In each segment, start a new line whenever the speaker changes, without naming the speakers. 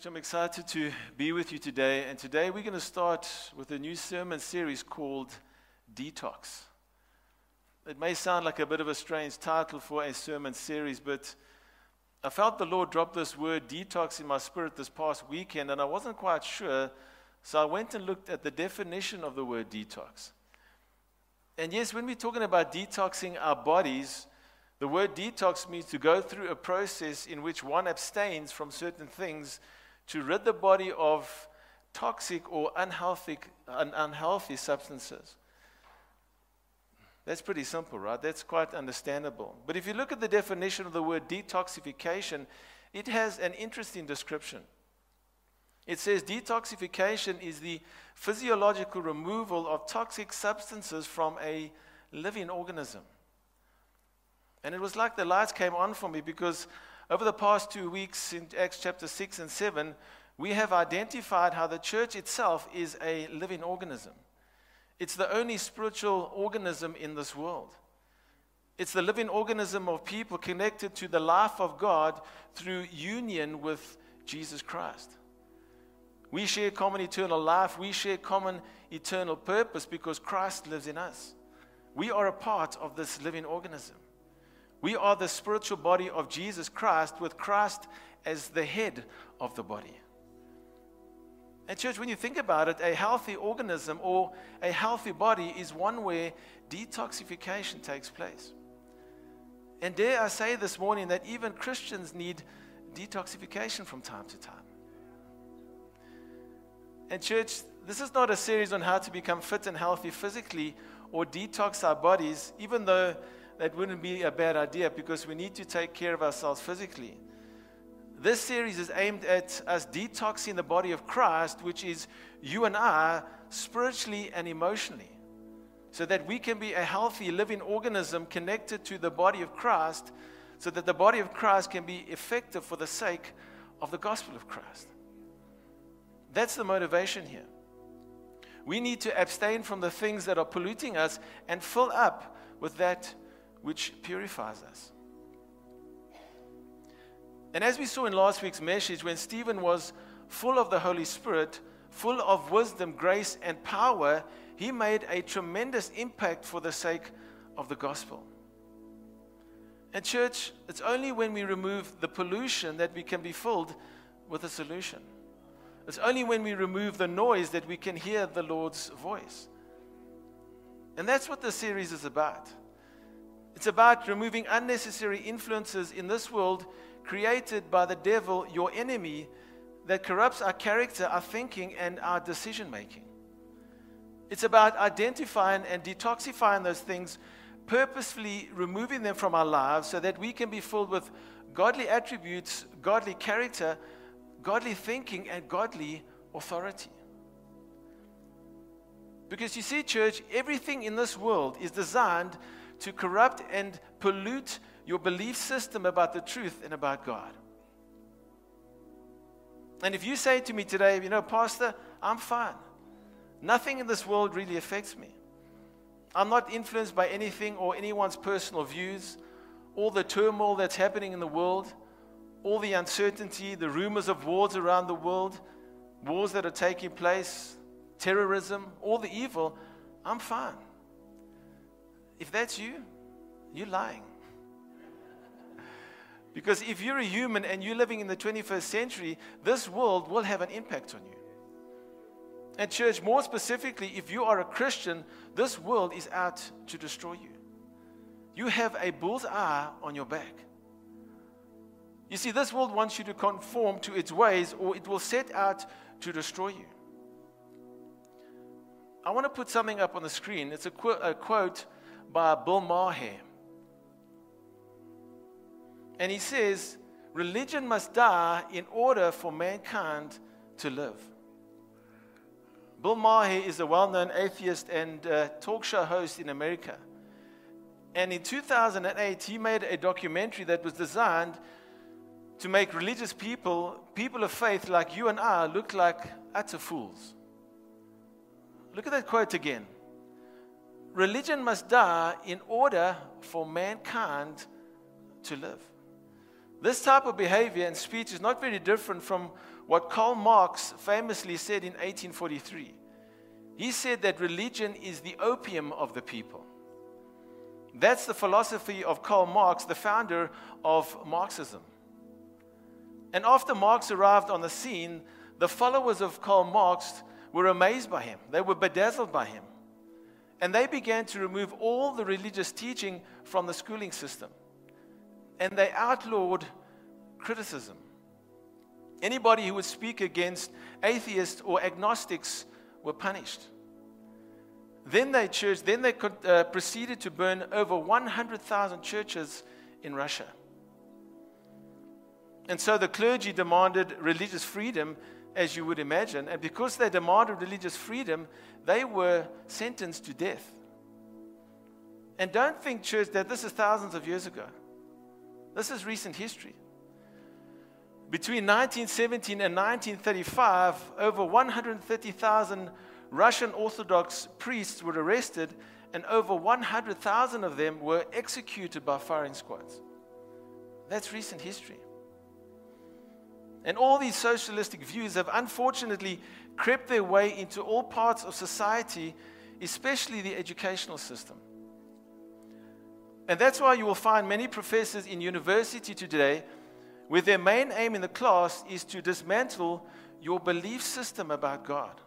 Church, I'm excited to be with you today. And today we're going to start with a new sermon series called Detox. It may sound like a bit of a strange title for a sermon series, but I felt the Lord drop this word detox in my spirit this past weekend, and I wasn't quite sure. So I went and looked at the definition of the word detox. And yes, when we're talking about detoxing our bodies, the word detox means to go through a process in which one abstains from certain things to rid the body of toxic or unhealthy, un- unhealthy substances. That's pretty simple, right? That's quite understandable. But if you look at the definition of the word detoxification, it has an interesting description. It says detoxification is the physiological removal of toxic substances from a living organism. And it was like the lights came on for me because over the past two weeks in Acts chapter 6 and 7, we have identified how the church itself is a living organism. It's the only spiritual organism in this world. It's the living organism of people connected to the life of God through union with Jesus Christ. We share common eternal life. We share common eternal purpose because Christ lives in us. We are a part of this living organism. We are the spiritual body of Jesus Christ with Christ as the head of the body. And, church, when you think about it, a healthy organism or a healthy body is one where detoxification takes place. And dare I say this morning that even Christians need detoxification from time to time. And, church, this is not a series on how to become fit and healthy physically or detox our bodies, even though that wouldn't be a bad idea because we need to take care of ourselves physically. This series is aimed at us detoxing the body of Christ, which is you and I, spiritually and emotionally, so that we can be a healthy living organism connected to the body of Christ, so that the body of Christ can be effective for the sake of the gospel of Christ. That's the motivation here. We need to abstain from the things that are polluting us and fill up with that which purifies us. And as we saw in last week's message, when Stephen was full of the Holy Spirit, full of wisdom, grace, and power, he made a tremendous impact for the sake of the gospel. And, church, it's only when we remove the pollution that we can be filled with a solution. It's only when we remove the noise that we can hear the Lord's voice. And that's what this series is about. It's about removing unnecessary influences in this world created by the devil, your enemy, that corrupts our character, our thinking, and our decision making. It's about identifying and detoxifying those things, purposefully removing them from our lives so that we can be filled with godly attributes, godly character, godly thinking, and godly authority. Because you see, church, everything in this world is designed to corrupt and pollute your belief system about the truth and about God. And if you say to me today, you know, Pastor, I'm fine. Nothing in this world really affects me. I'm not influenced by anything or anyone's personal views, all the turmoil that's happening in the world, all the uncertainty, the rumors of wars around the world, wars that are taking place, terrorism, all the evil. I'm fine. If that's you, you're lying. Because if you're a human and you're living in the 21st century, this world will have an impact on you. And, church, more specifically, if you are a Christian, this world is out to destroy you. You have a bull's eye on your back. You see, this world wants you to conform to its ways, or it will set out to destroy you. I want to put something up on the screen. It's a, qu- a quote by Bill Maher. And he says, Religion must die in order for mankind to live. Bill Maher is a well known atheist and uh, talk show host in America. And in 2008, he made a documentary that was designed to make religious people, people of faith like you and I, look like utter fools. Look at that quote again religion must die in order for mankind to live. This type of behavior and speech is not very different from what Karl Marx famously said in 1843. He said that religion is the opium of the people. That's the philosophy of Karl Marx, the founder of Marxism. And after Marx arrived on the scene, the followers of Karl Marx were amazed by him. They were bedazzled by him. And they began to remove all the religious teaching from the schooling system. And they outlawed criticism. Anybody who would speak against atheists or agnostics were punished. Then they church, then they uh, proceeded to burn over 100,000 churches in Russia. And so the clergy demanded religious freedom, as you would imagine. And because they demanded religious freedom, they were sentenced to death. And don't think, church, that this is thousands of years ago. This is recent history. Between 1917 and 1935, over 130,000 Russian Orthodox priests were arrested, and over 100,000 of them were executed by firing squads. That's recent history. And all these socialistic views have unfortunately crept their way into all parts of society, especially the educational system. And that's why you will find many professors in university today, with their main aim in the class is to dismantle your belief system about God.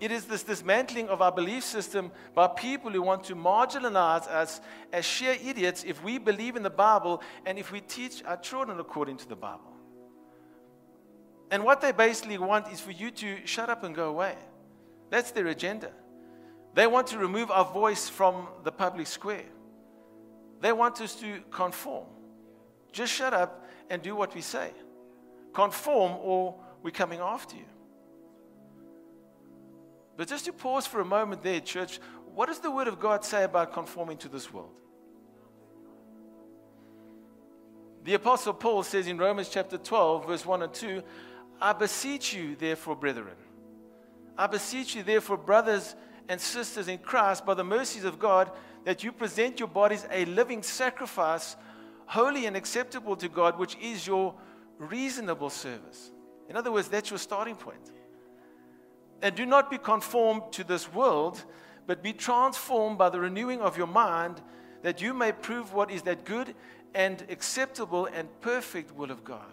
It is this dismantling of our belief system by people who want to marginalize us as sheer idiots if we believe in the Bible and if we teach our children according to the Bible. And what they basically want is for you to shut up and go away. That's their agenda. They want to remove our voice from the public square. They want us to conform. Just shut up and do what we say. Conform, or we're coming after you. But just to pause for a moment there, church, what does the Word of God say about conforming to this world? The Apostle Paul says in Romans chapter 12, verse 1 and 2, I beseech you, therefore, brethren, I beseech you, therefore, brothers and sisters in Christ, by the mercies of God, that you present your bodies a living sacrifice, holy and acceptable to God, which is your reasonable service. In other words, that's your starting point. And do not be conformed to this world, but be transformed by the renewing of your mind, that you may prove what is that good and acceptable and perfect will of God.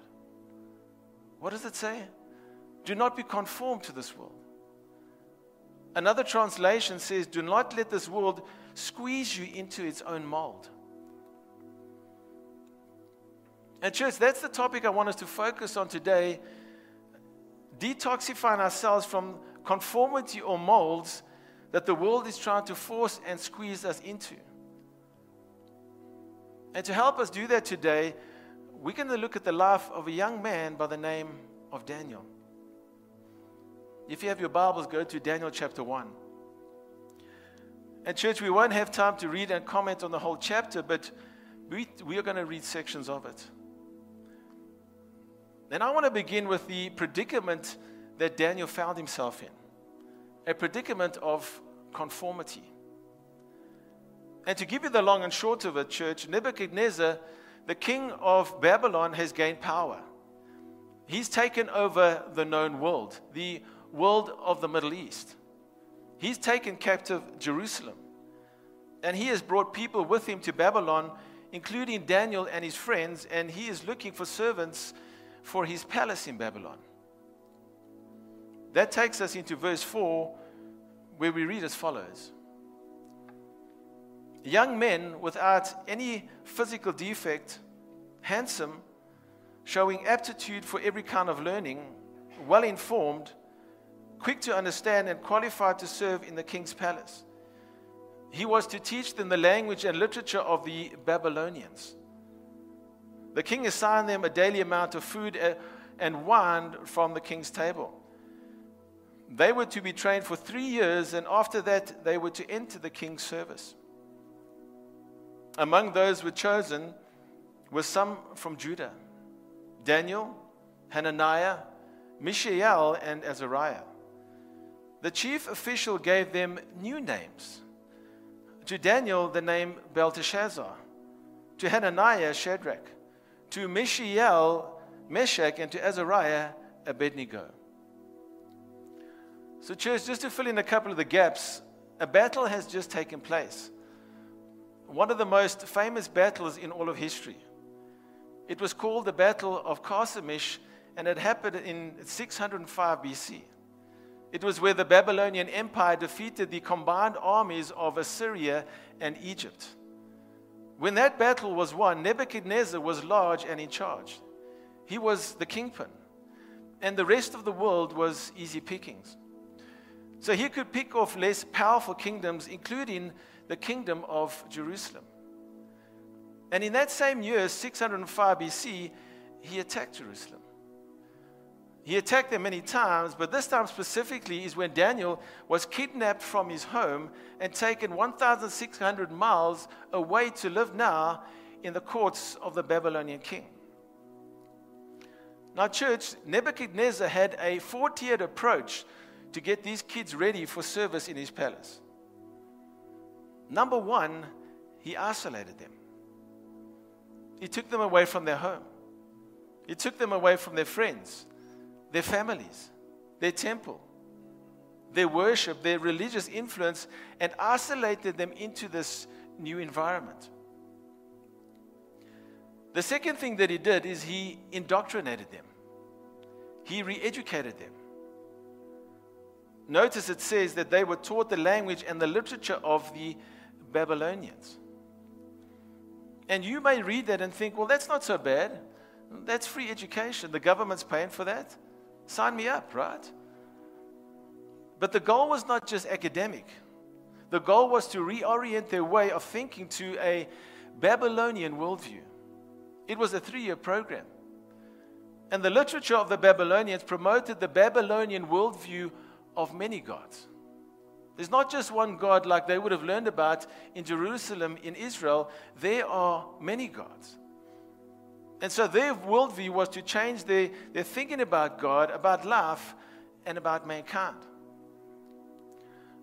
What does it say? Do not be conformed to this world. Another translation says, Do not let this world squeeze you into its own mold. And, church, that's the topic I want us to focus on today detoxifying ourselves from conformity or molds that the world is trying to force and squeeze us into. And to help us do that today, we're going to look at the life of a young man by the name of Daniel. If you have your Bibles, go to Daniel chapter 1. And, church, we won't have time to read and comment on the whole chapter, but we, we are going to read sections of it. And I want to begin with the predicament that Daniel found himself in a predicament of conformity. And to give you the long and short of it, church, Nebuchadnezzar, the king of Babylon, has gained power. He's taken over the known world, the world of the Middle East. He's taken captive Jerusalem. And he has brought people with him to Babylon, including Daniel and his friends, and he is looking for servants for his palace in Babylon. That takes us into verse 4, where we read as follows Young men without any physical defect, handsome, showing aptitude for every kind of learning, well informed, quick to understand, and qualified to serve in the king's palace. He was to teach them the language and literature of the Babylonians. The king assigned them a daily amount of food uh, and wine from the king's table. They were to be trained for three years, and after that, they were to enter the king's service. Among those who were chosen were some from Judah Daniel, Hananiah, Mishael, and Azariah. The chief official gave them new names. To Daniel, the name Belteshazzar. To Hananiah, Shadrach. To Mishael, Meshach, and to Azariah, Abednego. So, church, just to fill in a couple of the gaps, a battle has just taken place. One of the most famous battles in all of history. It was called the Battle of Carchemish, and it happened in 605 BC. It was where the Babylonian Empire defeated the combined armies of Assyria and Egypt. When that battle was won, Nebuchadnezzar was large and in charge. He was the kingpin, and the rest of the world was easy pickings. So he could pick off less powerful kingdoms, including the kingdom of Jerusalem. And in that same year, 605 BC, he attacked Jerusalem. He attacked them many times, but this time specifically is when Daniel was kidnapped from his home and taken 1,600 miles away to live now in the courts of the Babylonian king. Now, church, Nebuchadnezzar had a four tiered approach to get these kids ready for service in his palace. Number one, he isolated them. He took them away from their home. He took them away from their friends, their families, their temple, their worship, their religious influence, and isolated them into this new environment. The second thing that he did is he indoctrinated them, he re educated them. Notice it says that they were taught the language and the literature of the Babylonians. And you may read that and think, well, that's not so bad. That's free education. The government's paying for that. Sign me up, right? But the goal was not just academic, the goal was to reorient their way of thinking to a Babylonian worldview. It was a three year program. And the literature of the Babylonians promoted the Babylonian worldview of many gods. There's not just one God like they would have learned about in Jerusalem, in Israel. There are many gods. And so their worldview was to change their, their thinking about God, about life, and about mankind.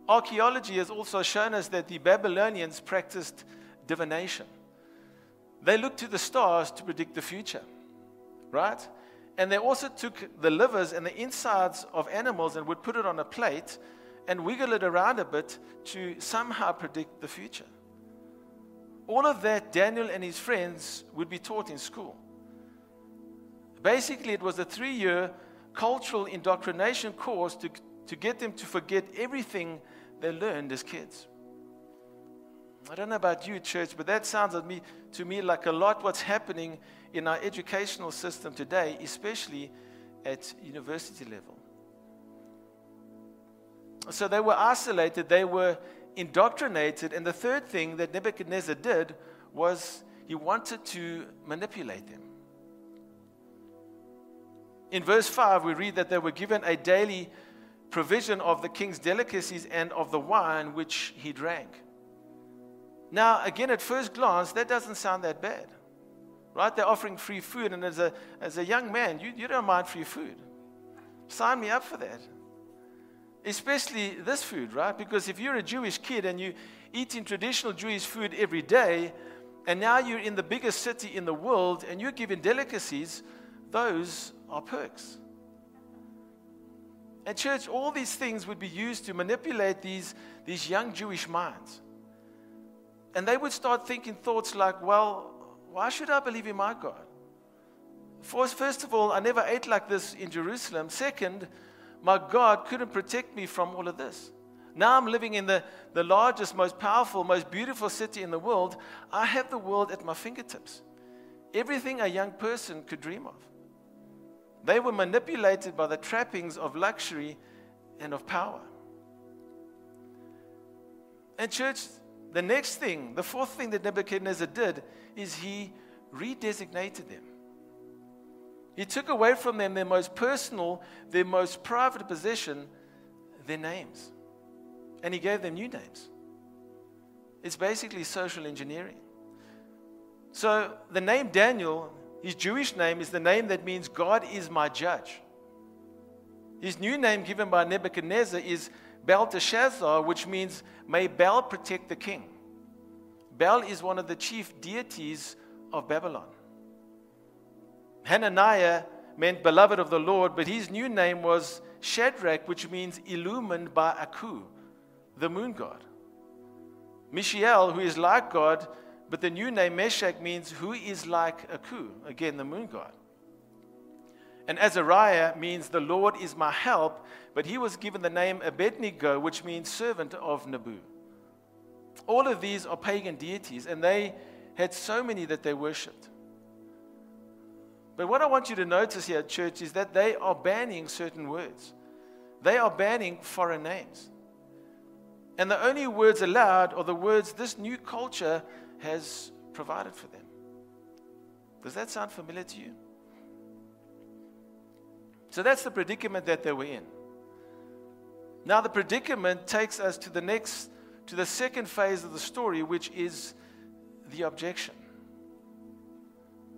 Archaeology has also shown us that the Babylonians practiced divination. They looked to the stars to predict the future, right? And they also took the livers and the insides of animals and would put it on a plate and wiggle it around a bit to somehow predict the future. All of that Daniel and his friends would be taught in school. Basically, it was a three year cultural indoctrination course to, to get them to forget everything they learned as kids. I don't know about you, church, but that sounds to me, to me like a lot what's happening in our educational system today, especially at university level. So they were isolated, they were indoctrinated. And the third thing that Nebuchadnezzar did was he wanted to manipulate them. In verse 5, we read that they were given a daily provision of the king's delicacies and of the wine which he drank. Now, again, at first glance, that doesn't sound that bad. Right? They're offering free food, and as a, as a young man, you, you don't mind free food. Sign me up for that especially this food, right? Because if you're a Jewish kid and you eating traditional Jewish food every day, and now you're in the biggest city in the world and you're given delicacies, those are perks. And, church, all these things would be used to manipulate these, these young Jewish minds. And they would start thinking thoughts like, well, why should I believe in my God? First of all, I never ate like this in Jerusalem. Second, my God couldn't protect me from all of this. Now I'm living in the, the largest, most powerful, most beautiful city in the world. I have the world at my fingertips. Everything a young person could dream of. They were manipulated by the trappings of luxury and of power. And, church, the next thing, the fourth thing that Nebuchadnezzar did is he redesignated them. He took away from them their most personal, their most private possession, their names. And he gave them new names. It's basically social engineering. So the name Daniel, his Jewish name, is the name that means God is my judge. His new name given by Nebuchadnezzar is Belteshazzar, which means may Bel protect the king. Bel is one of the chief deities of Babylon. Hananiah meant beloved of the Lord, but his new name was Shadrach, which means illumined by Aku, the moon god. Mishael, who is like God, but the new name Meshach means who is like Aku, again, the moon god. And Azariah means the Lord is my help, but he was given the name Abednego, which means servant of Nabu. All of these are pagan deities, and they had so many that they worshipped. But what I want you to notice here, church, is that they are banning certain words. They are banning foreign names. And the only words allowed are the words this new culture has provided for them. Does that sound familiar to you? So that's the predicament that they were in. Now, the predicament takes us to the next, to the second phase of the story, which is the objection.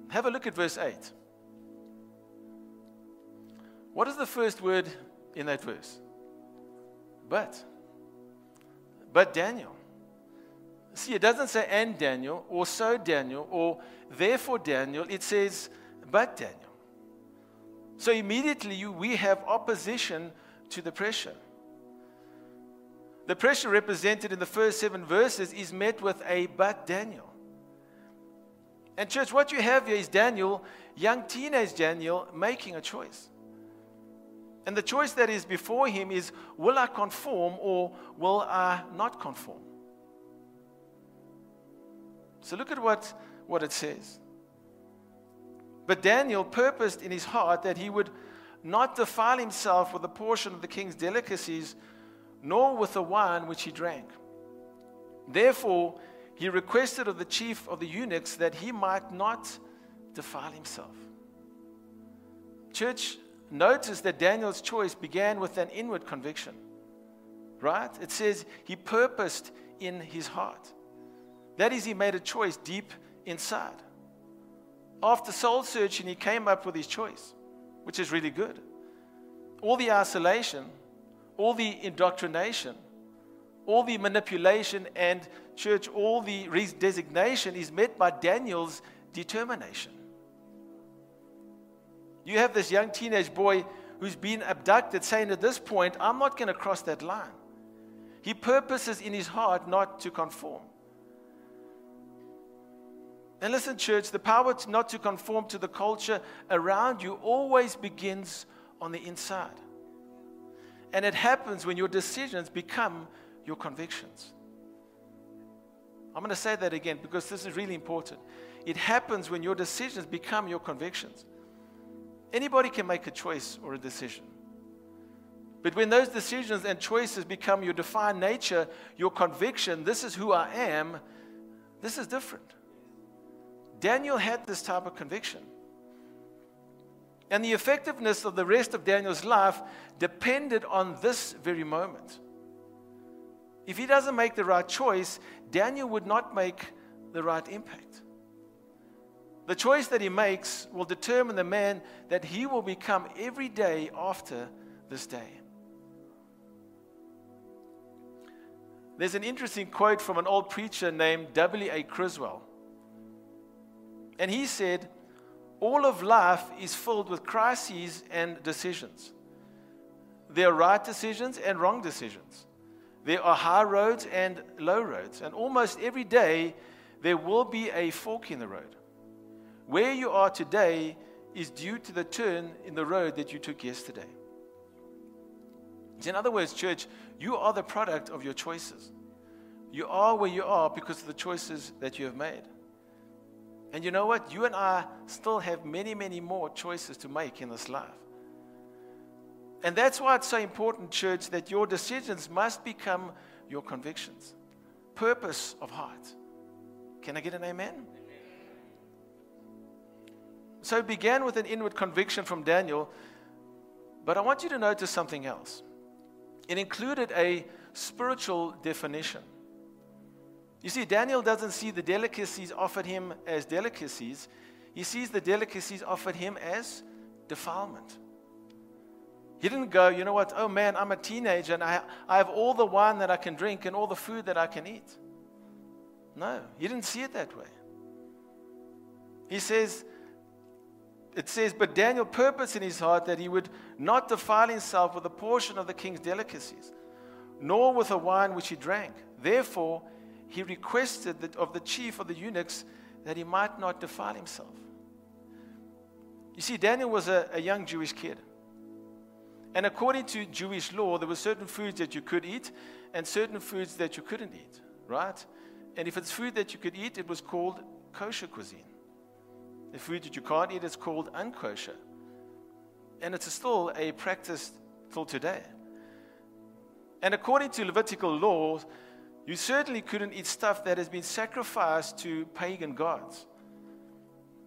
Have a look at verse 8. What is the first word in that verse? But. But Daniel. See, it doesn't say and Daniel, or so Daniel, or therefore Daniel. It says but Daniel. So immediately you, we have opposition to the pressure. The pressure represented in the first seven verses is met with a but Daniel. And, church, what you have here is Daniel, young teenage Daniel, making a choice. And the choice that is before him is will I conform or will I not conform? So look at what, what it says. But Daniel purposed in his heart that he would not defile himself with a portion of the king's delicacies, nor with the wine which he drank. Therefore, he requested of the chief of the eunuchs that he might not defile himself. Church, notice that Daniel's choice began with an inward conviction, right? It says he purposed in his heart. That is, he made a choice deep inside. After soul searching, he came up with his choice, which is really good. All the isolation, all the indoctrination, all the manipulation, and church, all the designation is met by Daniel's determination. You have this young teenage boy who's been abducted saying at this point, I'm not going to cross that line. He purposes in his heart not to conform. And listen, church, the power to not to conform to the culture around you always begins on the inside. And it happens when your decisions become your convictions. I'm going to say that again because this is really important. It happens when your decisions become your convictions. Anybody can make a choice or a decision. But when those decisions and choices become your defined nature, your conviction, this is who I am, this is different. Daniel had this type of conviction. And the effectiveness of the rest of Daniel's life depended on this very moment. If he doesn't make the right choice, Daniel would not make the right impact. The choice that he makes will determine the man that he will become every day after this day. There's an interesting quote from an old preacher named W.A. Criswell. And he said, All of life is filled with crises and decisions. There are right decisions and wrong decisions. There are high roads and low roads. And almost every day, there will be a fork in the road. Where you are today is due to the turn in the road that you took yesterday. In other words, church, you are the product of your choices. You are where you are because of the choices that you have made. And you know what? You and I still have many, many more choices to make in this life. And that's why it's so important, church, that your decisions must become your convictions. Purpose of heart. Can I get an amen? So it began with an inward conviction from Daniel, but I want you to notice something else. It included a spiritual definition. You see, Daniel doesn't see the delicacies offered him as delicacies, he sees the delicacies offered him as defilement. He didn't go, you know what, oh man, I'm a teenager and I, I have all the wine that I can drink and all the food that I can eat. No, he didn't see it that way. He says, it says, But Daniel purposed in his heart that he would not defile himself with a portion of the king's delicacies, nor with the wine which he drank. Therefore, he requested that of the chief of the eunuchs that he might not defile himself. You see, Daniel was a, a young Jewish kid. And according to Jewish law, there were certain foods that you could eat and certain foods that you couldn't eat, right? And if it's food that you could eat, it was called kosher cuisine. The food that you can't eat is called unkosher. And it's still a practice till today. And according to Levitical law, you certainly couldn't eat stuff that has been sacrificed to pagan gods.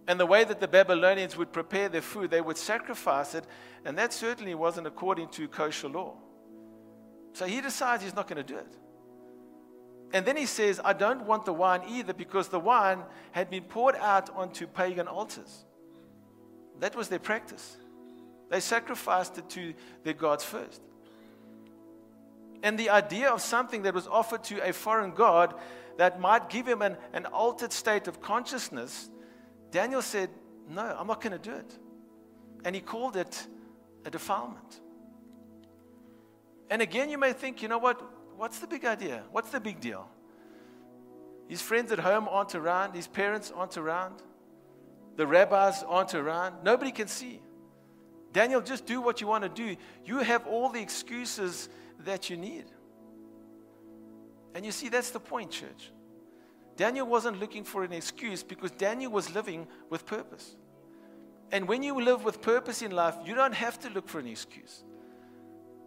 And the way that the Babylonians would prepare their food, they would sacrifice it, and that certainly wasn't according to kosher law. So he decides he's not going to do it. And then he says, I don't want the wine either because the wine had been poured out onto pagan altars. That was their practice. They sacrificed it to their gods first. And the idea of something that was offered to a foreign god that might give him an, an altered state of consciousness Daniel said, No, I'm not going to do it. And he called it a defilement. And again, you may think, you know what? What's the big idea? What's the big deal? His friends at home aren't around, his parents aren't around, the rabbis aren't around. Nobody can see. Daniel, just do what you want to do. You have all the excuses that you need. And you see, that's the point, church. Daniel wasn't looking for an excuse because Daniel was living with purpose. And when you live with purpose in life, you don't have to look for an excuse.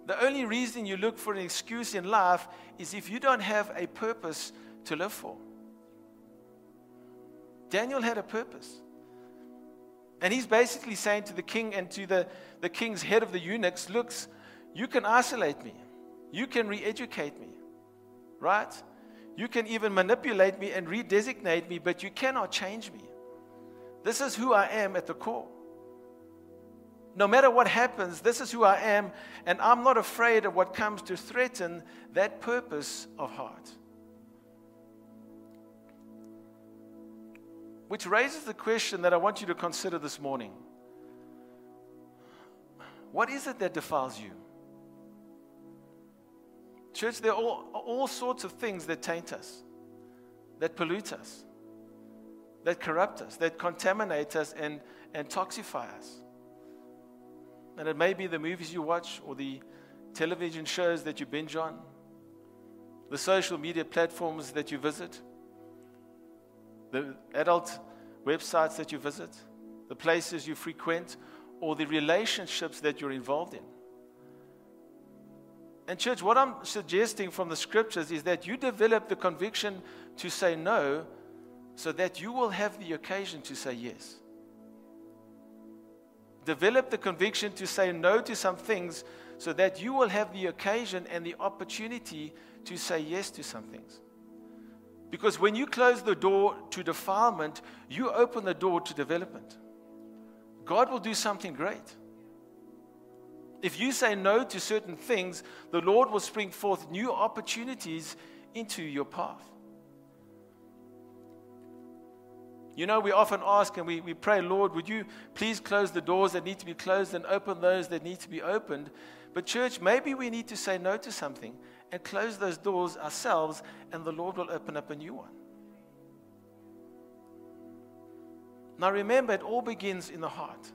The only reason you look for an excuse in life is if you don't have a purpose to live for. Daniel had a purpose. And he's basically saying to the king and to the, the king's head of the eunuchs, looks, you can isolate me. You can re educate me. Right? You can even manipulate me and redesignate me, but you cannot change me. This is who I am at the core. No matter what happens, this is who I am, and I'm not afraid of what comes to threaten that purpose of heart. Which raises the question that I want you to consider this morning What is it that defiles you? Church, there are all, all sorts of things that taint us, that pollute us, that corrupt us, that contaminate us and, and toxify us. And it may be the movies you watch or the television shows that you binge on, the social media platforms that you visit, the adult websites that you visit, the places you frequent, or the relationships that you're involved in. And, church, what I'm suggesting from the scriptures is that you develop the conviction to say no so that you will have the occasion to say yes. Develop the conviction to say no to some things so that you will have the occasion and the opportunity to say yes to some things. Because when you close the door to defilement, you open the door to development. God will do something great. If you say no to certain things, the Lord will spring forth new opportunities into your path. You know, we often ask and we, we pray, Lord, would you please close the doors that need to be closed and open those that need to be opened? But, church, maybe we need to say no to something and close those doors ourselves, and the Lord will open up a new one. Now, remember, it all begins in the heart,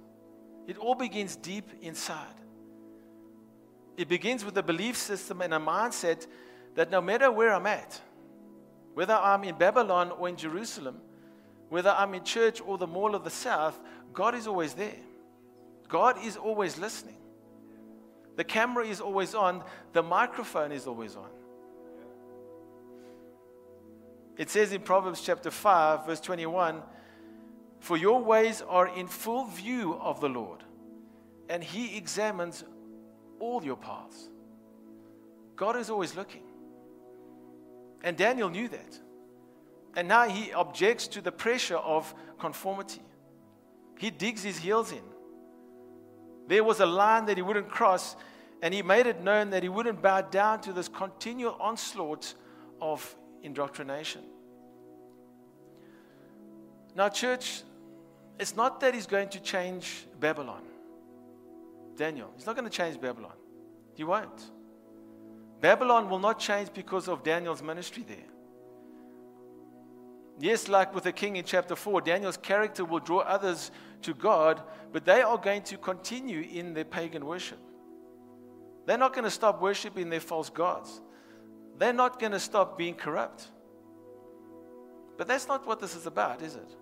it all begins deep inside. It begins with a belief system and a mindset that no matter where I'm at, whether I'm in Babylon or in Jerusalem, whether I'm in church or the mall of the south, God is always there. God is always listening. The camera is always on, the microphone is always on. It says in Proverbs chapter 5, verse 21 For your ways are in full view of the Lord, and he examines all your paths. God is always looking. And Daniel knew that. And now he objects to the pressure of conformity. He digs his heels in. There was a line that he wouldn't cross, and he made it known that he wouldn't bow down to this continual onslaught of indoctrination. Now, church, It's not that he's going to change Babylon. Daniel, he's not going to change Babylon. He won't. Babylon will not change because of Daniel's ministry there. Yes, like with the king in chapter 4, Daniel's character will draw others to God, but they are going to continue in their pagan worship. They're not going to stop worshiping their false gods. They're not going to stop being corrupt. But that's not what this is about, is it?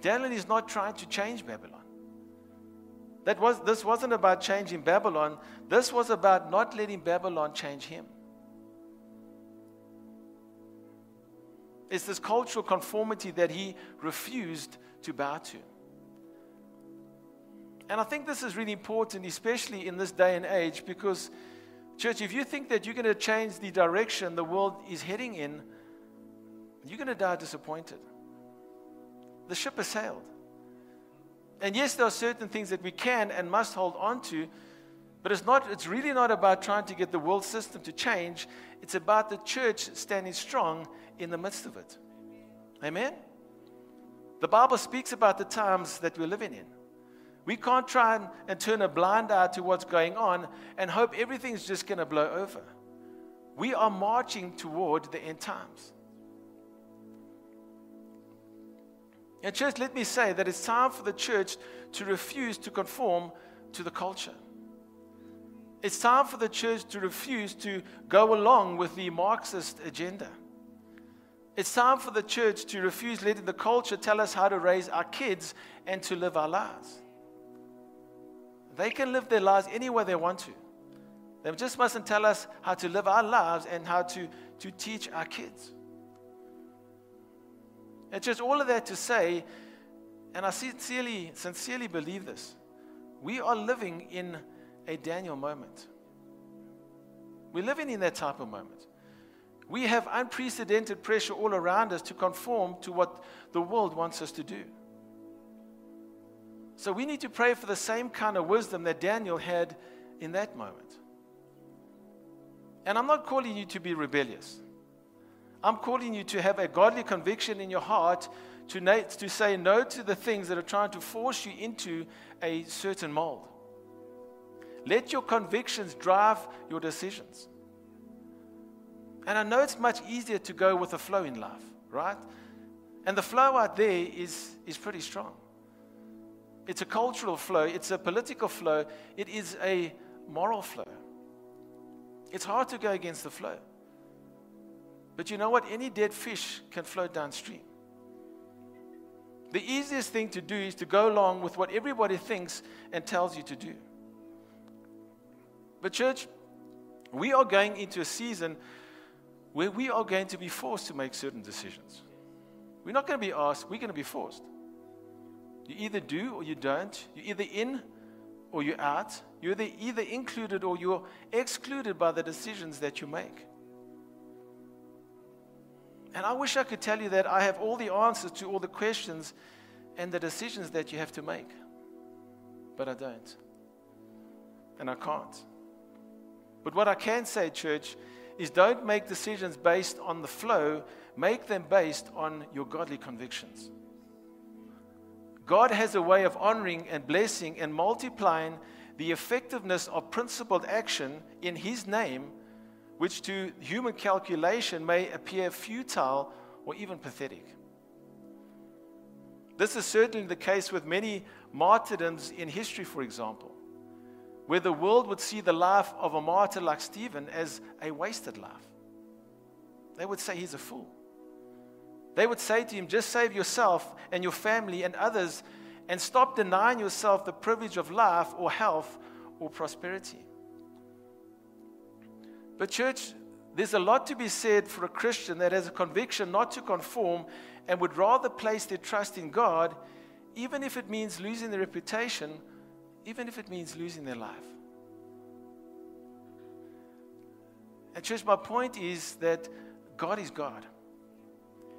Daniel is not trying to change Babylon. That was, this wasn't about changing Babylon. This was about not letting Babylon change him. It's this cultural conformity that he refused to bow to. And I think this is really important, especially in this day and age, because, church, if you think that you're going to change the direction the world is heading in, you're going to die disappointed. The ship has sailed. And yes, there are certain things that we can and must hold on to, but it's, not, it's really not about trying to get the world system to change. It's about the church standing strong in the midst of it. Amen? The Bible speaks about the times that we're living in. We can't try and, and turn a blind eye to what's going on and hope everything's just going to blow over. We are marching toward the end times. And, church, let me say that it's time for the church to refuse to conform to the culture. It's time for the church to refuse to go along with the Marxist agenda. It's time for the church to refuse letting the culture tell us how to raise our kids and to live our lives. They can live their lives any way they want to. They just mustn't tell us how to live our lives and how to, to teach our kids. It's just all of that to say, and I sincerely, sincerely believe this. We are living in a Daniel moment. We're living in that type of moment. We have unprecedented pressure all around us to conform to what the world wants us to do. So we need to pray for the same kind of wisdom that Daniel had in that moment. And I'm not calling you to be rebellious. I'm calling you to have a godly conviction in your heart to, na- to say no to the things that are trying to force you into a certain mold. Let your convictions drive your decisions. And I know it's much easier to go with the flow in life, right? And the flow out there is, is pretty strong. It's a cultural flow, it's a political flow, it is a moral flow. It's hard to go against the flow. But you know what? Any dead fish can float downstream. The easiest thing to do is to go along with what everybody thinks and tells you to do. But, church, we are going into a season where we are going to be forced to make certain decisions. We're not going to be asked, we're going to be forced. You either do or you don't. You're either in or you're out. You're either, included or you're excluded by the decisions that you make. And I wish I could tell you that I have all the answers to all the questions and the decisions that you have to make. But I don't. And I can't. But what I can say, church, is don't make decisions based on the flow, make them based on your godly convictions. God has a way of honoring and blessing and multiplying the effectiveness of principled action in His name which to human calculation may appear futile or even pathetic. This is certainly the case with many martyrdoms in history, for example, where the world would see the life of a martyr like Stephen as a wasted life. They would say he's a fool. They would say to him, just save yourself and your family and others and stop denying yourself the privilege of life or health or prosperity. But, church, there's a lot to be said for a Christian that has a conviction not to conform and would rather place their trust in God, even if it means losing their reputation, even if it means losing their life. And, church, my point is that God is God.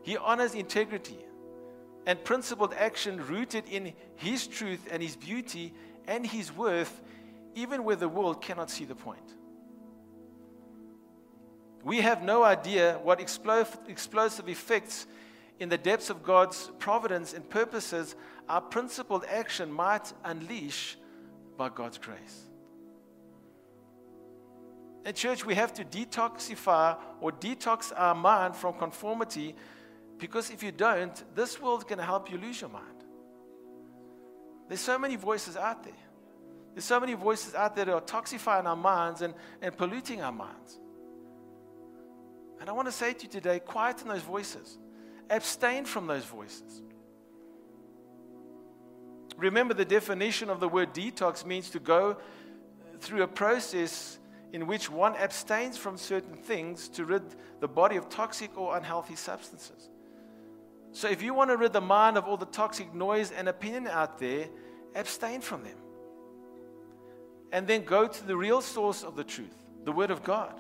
He honors integrity and principled action rooted in His truth and His beauty and His worth, even where the world cannot see the point. We have no idea what explosive effects in the depths of God's providence and purposes, our principled action might unleash by God's grace. In church, we have to detoxify or detox our mind from conformity because if you don't, this going to help you lose your mind. There's so many voices out there. There's so many voices out there that are toxifying our minds and, and polluting our minds. And I want to say to you today quieten those voices, abstain from those voices. Remember, the definition of the word detox means to go through a process in which one abstains from certain things to rid the body of toxic or unhealthy substances. So, if you want to rid the mind of all the toxic noise and opinion out there, abstain from them. And then go to the real source of the truth, the Word of God.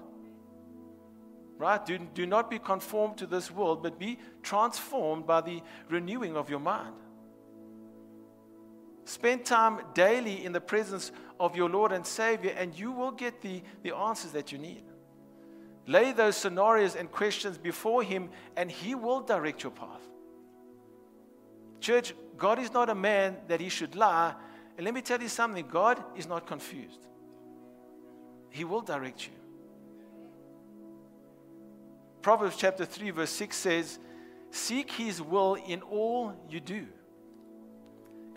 Right? Do, do not be conformed to this world, but be transformed by the renewing of your mind. Spend time daily in the presence of your Lord and Savior, and you will get the, the answers that you need. Lay those scenarios and questions before Him, and He will direct your path. Church, God is not a man that He should lie. And let me tell you something God is not confused, He will direct you. Proverbs chapter 3, verse 6 says, Seek his will in all you do,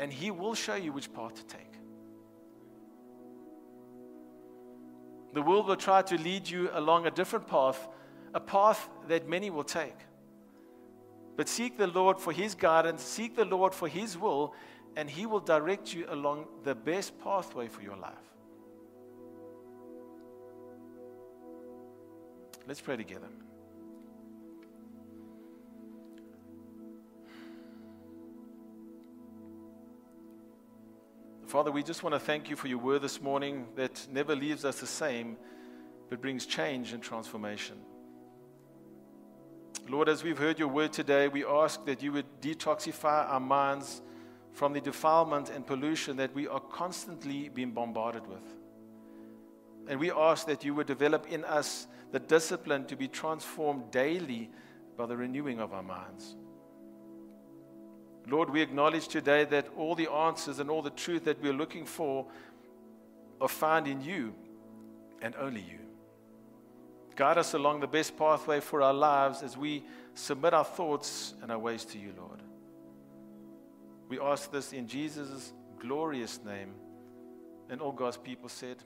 and he will show you which path to take. The world will try to lead you along a different path, a path that many will take. But seek the Lord for his guidance, seek the Lord for his will, and he will direct you along the best pathway for your life. Let's pray together. Father, we just want to thank you for your word this morning that never leaves us the same, but brings change and transformation. Lord, as we've heard your word today, we ask that you would detoxify our minds from the defilement and pollution that we are constantly being bombarded with. And we ask that you would develop in us the discipline to be transformed daily by the renewing of our minds. Lord, we acknowledge today that all the answers and all the truth that we're looking for are found in you and only you. Guide us along the best pathway for our lives as we submit our thoughts and our ways to you, Lord. We ask this in Jesus' glorious name. And all God's people said,